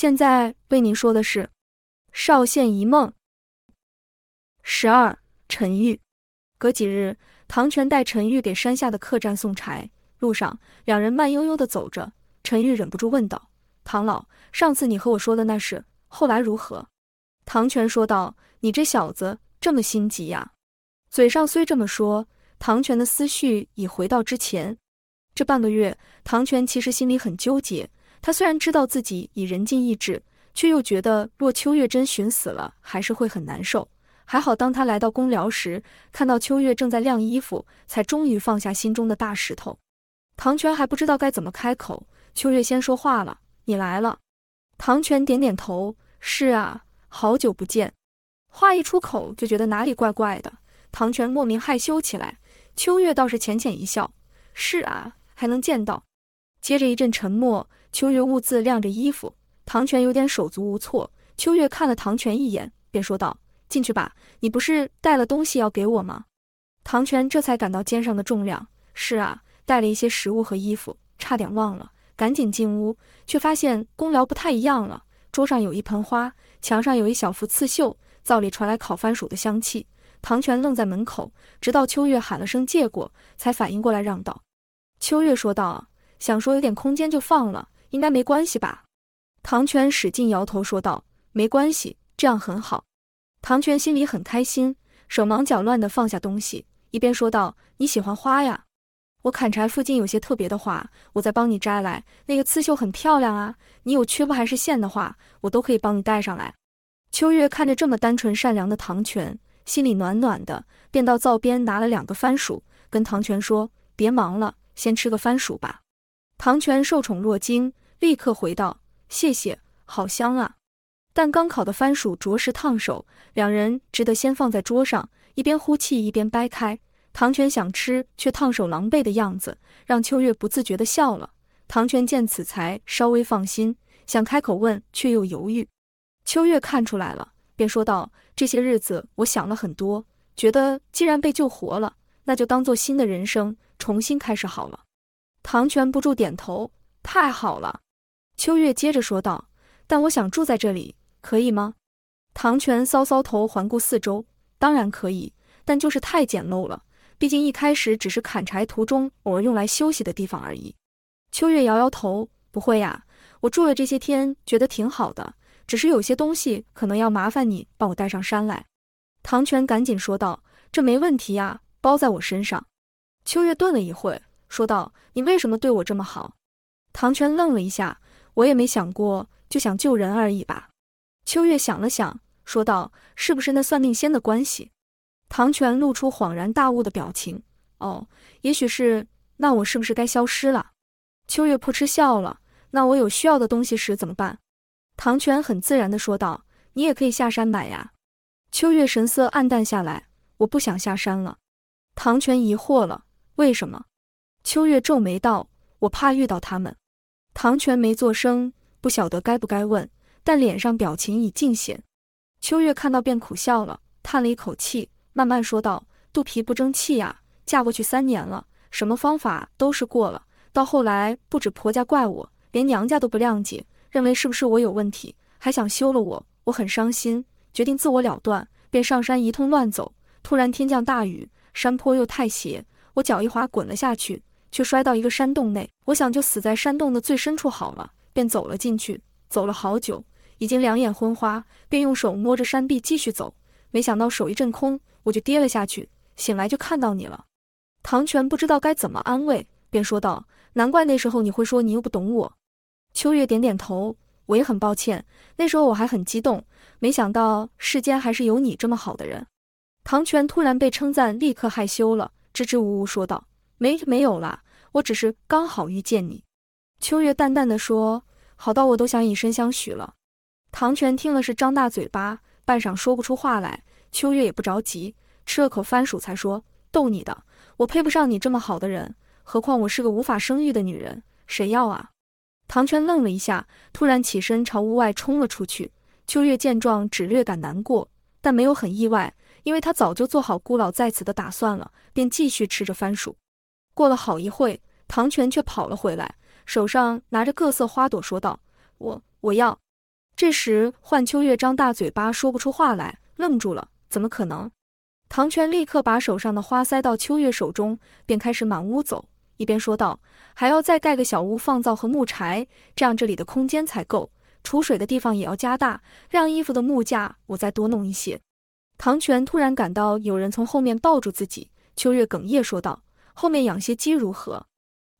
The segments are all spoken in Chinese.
现在为您说的是《少县一梦》十二。陈玉。隔几日，唐泉带陈玉给山下的客栈送柴。路上，两人慢悠悠的走着。陈玉忍不住问道：“唐老，上次你和我说的那事，后来如何？”唐泉说道：“你这小子这么心急呀？”嘴上虽这么说，唐泉的思绪已回到之前。这半个月，唐泉其实心里很纠结。他虽然知道自己已人尽意志，却又觉得若秋月真寻死了，还是会很难受。还好，当他来到公寮时，看到秋月正在晾衣服，才终于放下心中的大石头。唐泉还不知道该怎么开口，秋月先说话了：“你来了。”唐泉点点头：“是啊，好久不见。”话一出口，就觉得哪里怪怪的。唐泉莫名害羞起来。秋月倒是浅浅一笑：“是啊。”还能见到，接着一阵沉默。秋月兀自晾着衣服，唐泉有点手足无措。秋月看了唐泉一眼，便说道：“进去吧，你不是带了东西要给我吗？”唐泉这才感到肩上的重量。是啊，带了一些食物和衣服，差点忘了，赶紧进屋，却发现公寮不太一样了。桌上有一盆花，墙上有一小幅刺绣，灶里传来烤番薯的香气。唐泉愣在门口，直到秋月喊了声“借过”，才反应过来，让道。秋月说道：“想说有点空间就放了，应该没关系吧？”唐泉使劲摇头说道：“没关系，这样很好。”唐泉心里很开心，手忙脚乱地放下东西，一边说道：“你喜欢花呀？我砍柴附近有些特别的花，我再帮你摘来。那个刺绣很漂亮啊，你有缺布还是线的话，我都可以帮你带上来。”秋月看着这么单纯善良的唐泉，心里暖暖的，便到灶边拿了两个番薯，跟唐泉说：“别忙了。”先吃个番薯吧。唐泉受宠若惊，立刻回道：“谢谢，好香啊！”但刚烤的番薯着实烫手，两人只得先放在桌上，一边呼气一边掰开。唐泉想吃，却烫手狼狈的样子，让秋月不自觉地笑了。唐泉见此才稍微放心，想开口问，却又犹豫。秋月看出来了，便说道：“这些日子我想了很多，觉得既然被救活了，那就当做新的人生。”重新开始好了，唐泉不住点头，太好了。秋月接着说道：“但我想住在这里，可以吗？”唐泉搔搔头，环顾四周，当然可以，但就是太简陋了。毕竟一开始只是砍柴途中偶尔用来休息的地方而已。秋月摇摇头：“不会呀，我住了这些天，觉得挺好的，只是有些东西可能要麻烦你帮我带上山来。”唐泉赶紧说道：“这没问题呀，包在我身上。”秋月顿了一会，说道：“你为什么对我这么好？”唐泉愣了一下，我也没想过，就想救人而已吧。秋月想了想，说道：“是不是那算命仙的关系？”唐泉露出恍然大悟的表情：“哦，也许是。那我是不是该消失了？”秋月扑哧笑了：“那我有需要的东西时怎么办？”唐泉很自然地说道：“你也可以下山买呀。”秋月神色黯淡下来：“我不想下山了。”唐泉疑惑了。为什么？秋月皱眉道：“我怕遇到他们。”唐泉没作声，不晓得该不该问，但脸上表情已尽显。秋月看到便苦笑了，叹了一口气，慢慢说道：“肚皮不争气呀，嫁过去三年了，什么方法都是过了，到后来不止婆家怪我，连娘家都不谅解，认为是不是我有问题，还想休了我。我很伤心，决定自我了断，便上山一通乱走。突然天降大雨，山坡又太斜。”我脚一滑，滚了下去，却摔到一个山洞内。我想就死在山洞的最深处好了，便走了进去。走了好久，已经两眼昏花，便用手摸着山壁继续走。没想到手一阵空，我就跌了下去。醒来就看到你了。唐泉不知道该怎么安慰，便说道：“难怪那时候你会说你又不懂我。”秋月点点头，我也很抱歉。那时候我还很激动，没想到世间还是有你这么好的人。唐泉突然被称赞，立刻害羞了。支支吾吾说道：“没没有啦，我只是刚好遇见你。”秋月淡淡的说：“好到我都想以身相许了。”唐泉听了是张大嘴巴，半晌说不出话来。秋月也不着急，吃了口番薯才说：“逗你的，我配不上你这么好的人，何况我是个无法生育的女人，谁要啊？”唐泉愣了一下，突然起身朝屋外冲了出去。秋月见状，只略感难过，但没有很意外。因为他早就做好孤老在此的打算了，便继续吃着番薯。过了好一会，唐泉却跑了回来，手上拿着各色花朵，说道：“我我要。”这时，幻秋月张大嘴巴说不出话来，愣住了。怎么可能？唐泉立刻把手上的花塞到秋月手中，便开始满屋走，一边说道：“还要再盖个小屋放灶和木柴，这样这里的空间才够。储水的地方也要加大，晾衣服的木架我再多弄一些。”唐泉突然感到有人从后面抱住自己，秋月哽咽说道：“后面养些鸡如何？”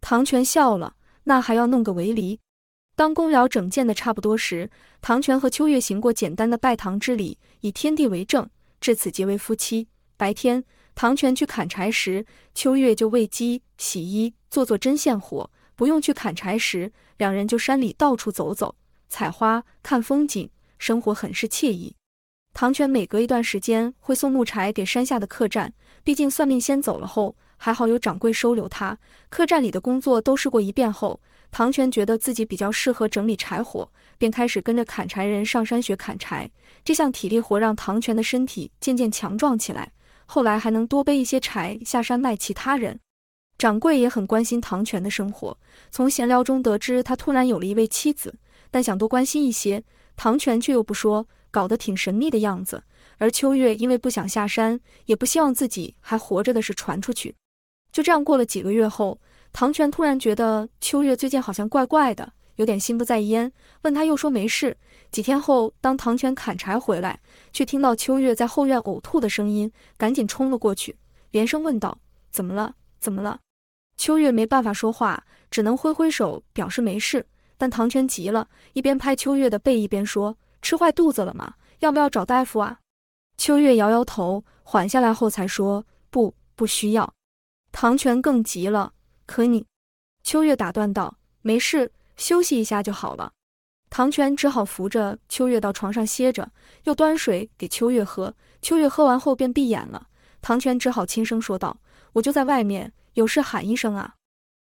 唐泉笑了：“那还要弄个围篱。”当公寮整建的差不多时，唐泉和秋月行过简单的拜堂之礼，以天地为证，至此结为夫妻。白天，唐泉去砍柴时，秋月就喂鸡、洗衣、做做针线活；不用去砍柴时，两人就山里到处走走，采花、看风景，生活很是惬意。唐泉每隔一段时间会送木柴给山下的客栈，毕竟算命先走了后，还好有掌柜收留他。客栈里的工作都试过一遍后，唐泉觉得自己比较适合整理柴火，便开始跟着砍柴人上山学砍柴。这项体力活让唐泉的身体渐渐强壮起来，后来还能多背一些柴下山卖其他人。掌柜也很关心唐泉的生活，从闲聊中得知他突然有了一位妻子，但想多关心一些，唐泉却又不说。搞得挺神秘的样子，而秋月因为不想下山，也不希望自己还活着的事传出去。就这样过了几个月后，唐泉突然觉得秋月最近好像怪怪的，有点心不在焉。问他又说没事。几天后，当唐泉砍柴回来，却听到秋月在后院呕吐的声音，赶紧冲了过去，连声问道：“怎么了？怎么了？”秋月没办法说话，只能挥挥手表示没事。但唐泉急了，一边拍秋月的背，一边说。吃坏肚子了吗？要不要找大夫啊？秋月摇摇头，缓下来后才说：“不，不需要。”唐泉更急了：“可你……”秋月打断道：“没事，休息一下就好了。”唐泉只好扶着秋月到床上歇着，又端水给秋月喝。秋月喝完后便闭眼了。唐泉只好轻声说道：“我就在外面，有事喊一声啊。”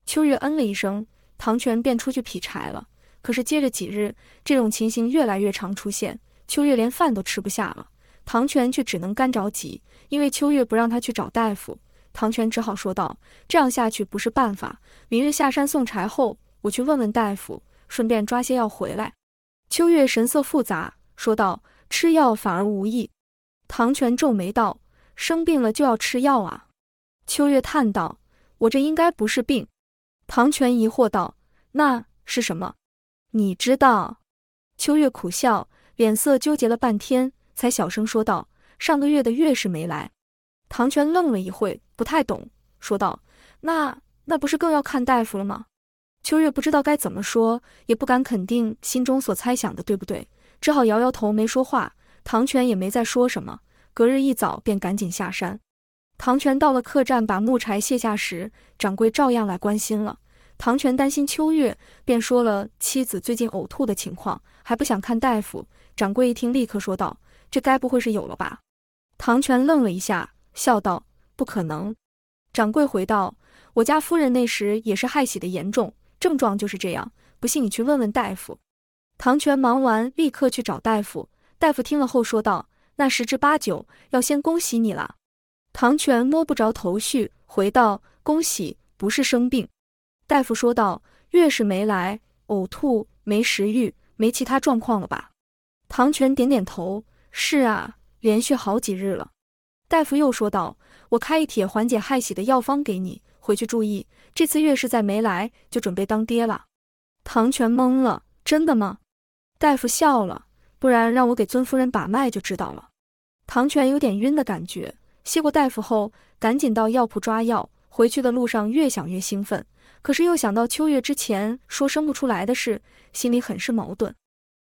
秋月嗯了一声，唐泉便出去劈柴了。可是接着几日，这种情形越来越常出现，秋月连饭都吃不下了。唐泉却只能干着急，因为秋月不让他去找大夫。唐泉只好说道：“这样下去不是办法，明日下山送柴后，我去问问大夫，顺便抓些药回来。”秋月神色复杂，说道：“吃药反而无益。”唐泉皱眉道：“生病了就要吃药啊？”秋月叹道：“我这应该不是病。”唐泉疑惑道：“那是什么？”你知道，秋月苦笑，脸色纠结了半天，才小声说道：“上个月的月事没来。”唐泉愣了一会，不太懂，说道：“那那不是更要看大夫了吗？”秋月不知道该怎么说，也不敢肯定心中所猜想的对不对，只好摇摇头，没说话。唐泉也没再说什么。隔日一早便赶紧下山。唐泉到了客栈，把木柴卸下时，掌柜照样来关心了。唐泉担心秋月，便说了妻子最近呕吐的情况，还不想看大夫。掌柜一听，立刻说道：“这该不会是有了吧？”唐泉愣了一下，笑道：“不可能。”掌柜回道：“我家夫人那时也是害喜的严重，症状就是这样。不信你去问问大夫。”唐泉忙完，立刻去找大夫。大夫听了后说道：“那十之八九要先恭喜你了。”唐泉摸不着头绪，回道：“恭喜，不是生病。”大夫说道：“月事没来，呕吐，没食欲，没其他状况了吧？”唐泉点点头：“是啊，连续好几日了。”大夫又说道：“我开一帖缓解害喜的药方给你，回去注意。这次月事再没来，就准备当爹了。”唐泉懵了：“真的吗？”大夫笑了：“不然让我给尊夫人把脉就知道了。”唐泉有点晕的感觉，谢过大夫后，赶紧到药铺抓药。回去的路上越想越兴奋。可是又想到秋月之前说生不出来的事，心里很是矛盾。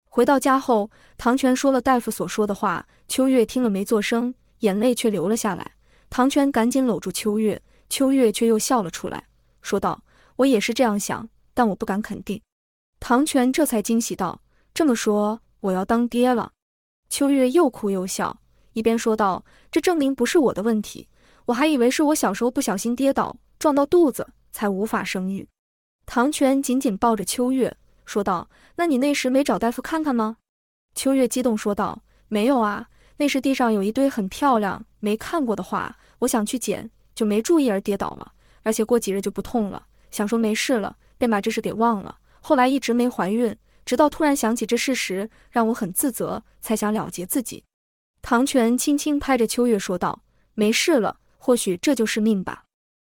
回到家后，唐泉说了大夫所说的话，秋月听了没作声，眼泪却流了下来。唐泉赶紧搂住秋月，秋月却又笑了出来，说道：“我也是这样想，但我不敢肯定。”唐泉这才惊喜道：“这么说，我要当爹了？”秋月又哭又笑，一边说道：“这证明不是我的问题，我还以为是我小时候不小心跌倒撞到肚子。”才无法生育。唐泉紧紧抱着秋月，说道：“那你那时没找大夫看看吗？”秋月激动说道：“没有啊，那时地上有一堆很漂亮没看过的花，我想去捡，就没注意而跌倒了。而且过几日就不痛了，想说没事了，便把这事给忘了。后来一直没怀孕，直到突然想起这事实，让我很自责，才想了结自己。唐泉轻轻拍着秋月说道：“没事了，或许这就是命吧。”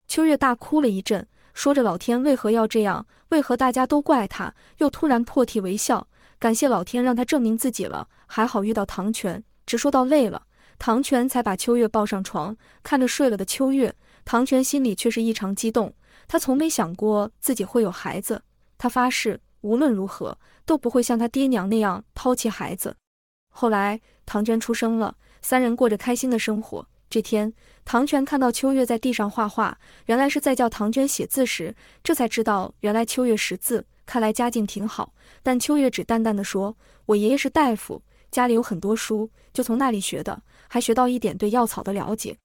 秋月大哭了一阵，说着老天为何要这样，为何大家都怪他，又突然破涕为笑，感谢老天让他证明自己了，还好遇到唐泉，直说到累了，唐泉才把秋月抱上床，看着睡了的秋月，唐泉心里却是异常激动，他从没想过自己会有孩子，他发誓无论如何都不会像他爹娘那样抛弃孩子。后来唐娟出生了，三人过着开心的生活。这天，唐泉看到秋月在地上画画，原来是在教唐娟写字时，这才知道原来秋月识字，看来家境挺好。但秋月只淡淡的说：“我爷爷是大夫，家里有很多书，就从那里学的，还学到一点对药草的了解。”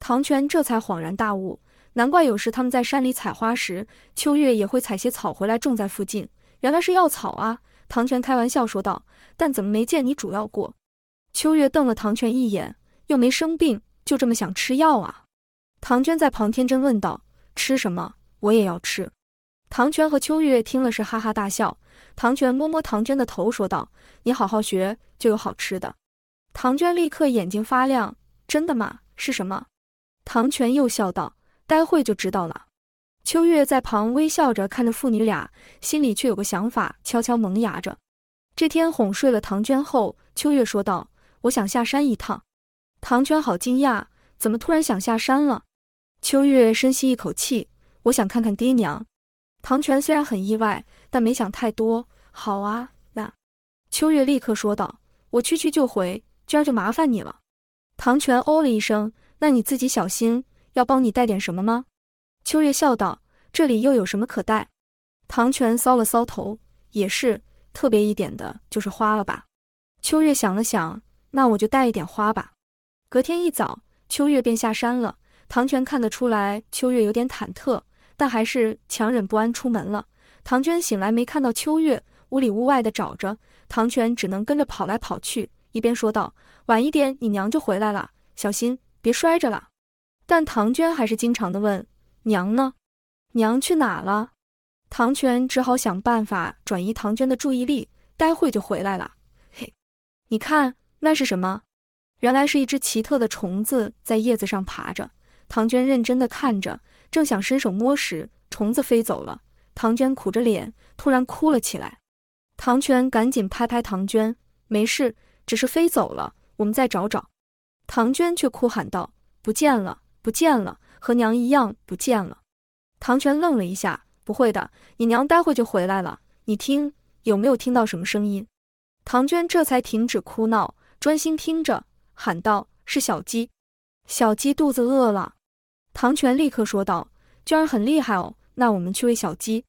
唐泉这才恍然大悟，难怪有时他们在山里采花时，秋月也会采些草回来种在附近，原来是药草啊！唐泉开玩笑说道：“但怎么没见你煮药过？”秋月瞪了唐泉一眼，又没生病。就这么想吃药啊？唐娟在旁天真问道：“吃什么？我也要吃。”唐泉和秋月听了是哈哈大笑。唐泉摸摸唐娟的头说道：“你好好学，就有好吃的。”唐娟立刻眼睛发亮：“真的吗？是什么？”唐泉又笑道：“待会就知道了。”秋月在旁微笑着看着父女俩，心里却有个想法，悄悄萌芽着。这天哄睡了唐娟后，秋月说道：“我想下山一趟。”唐娟好惊讶，怎么突然想下山了？秋月深吸一口气，我想看看爹娘。唐泉虽然很意外，但没想太多。好啊，那秋月立刻说道：“我去去就回，娟儿就麻烦你了。”唐泉哦了一声：“那你自己小心，要帮你带点什么吗？”秋月笑道：“这里又有什么可带？”唐泉搔了搔头：“也是，特别一点的就是花了吧？”秋月想了想：“那我就带一点花吧。”隔天一早，秋月便下山了。唐泉看得出来，秋月有点忐忑，但还是强忍不安出门了。唐娟醒来没看到秋月，屋里屋外的找着，唐泉只能跟着跑来跑去，一边说道：“晚一点你娘就回来了，小心别摔着了。”但唐娟还是经常的问：“娘呢？娘去哪了？”唐泉只好想办法转移唐娟的注意力，待会就回来了。嘿，你看那是什么？原来是一只奇特的虫子在叶子上爬着，唐娟认真的看着，正想伸手摸时，虫子飞走了。唐娟苦着脸，突然哭了起来。唐泉赶紧拍拍唐娟：“没事，只是飞走了，我们再找找。”唐娟却哭喊道：“不见了，不见了，和娘一样不见了。”唐泉愣了一下：“不会的，你娘待会就回来了。你听，有没有听到什么声音？”唐娟这才停止哭闹，专心听着。喊道：“是小鸡，小鸡肚子饿了。”唐泉立刻说道：“娟儿很厉害哦，那我们去喂小鸡。”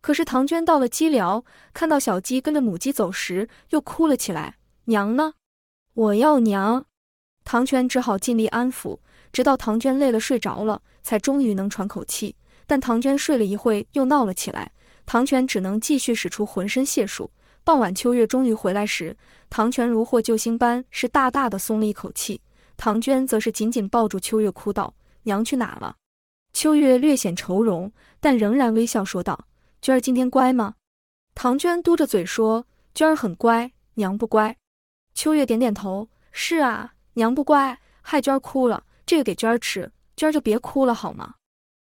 可是唐娟到了鸡寮，看到小鸡跟着母鸡走时，又哭了起来：“娘呢？我要娘！”唐泉只好尽力安抚，直到唐娟累了睡着了，才终于能喘口气。但唐娟睡了一会，又闹了起来，唐泉只能继续使出浑身解数。傍晚，秋月终于回来时，唐泉如获救星般是大大的松了一口气。唐娟则是紧紧抱住秋月，哭道：“娘去哪了？”秋月略显愁容，但仍然微笑说道：“娟儿今天乖吗？”唐娟嘟着嘴说：“娟儿很乖，娘不乖。”秋月点点头：“是啊，娘不乖，害娟儿哭了。这个给娟儿吃，娟儿就别哭了，好吗？”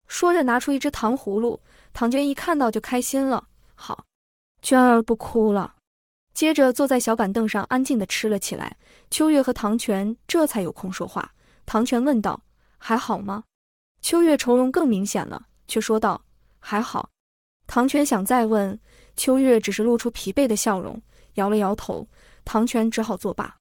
说着拿出一只糖葫芦，唐娟一看到就开心了。好。娟儿不哭了，接着坐在小板凳上安静地吃了起来。秋月和唐泉这才有空说话。唐泉问道：“还好吗？”秋月愁容更明显了，却说道：“还好。”唐泉想再问，秋月只是露出疲惫的笑容，摇了摇头。唐泉只好作罢。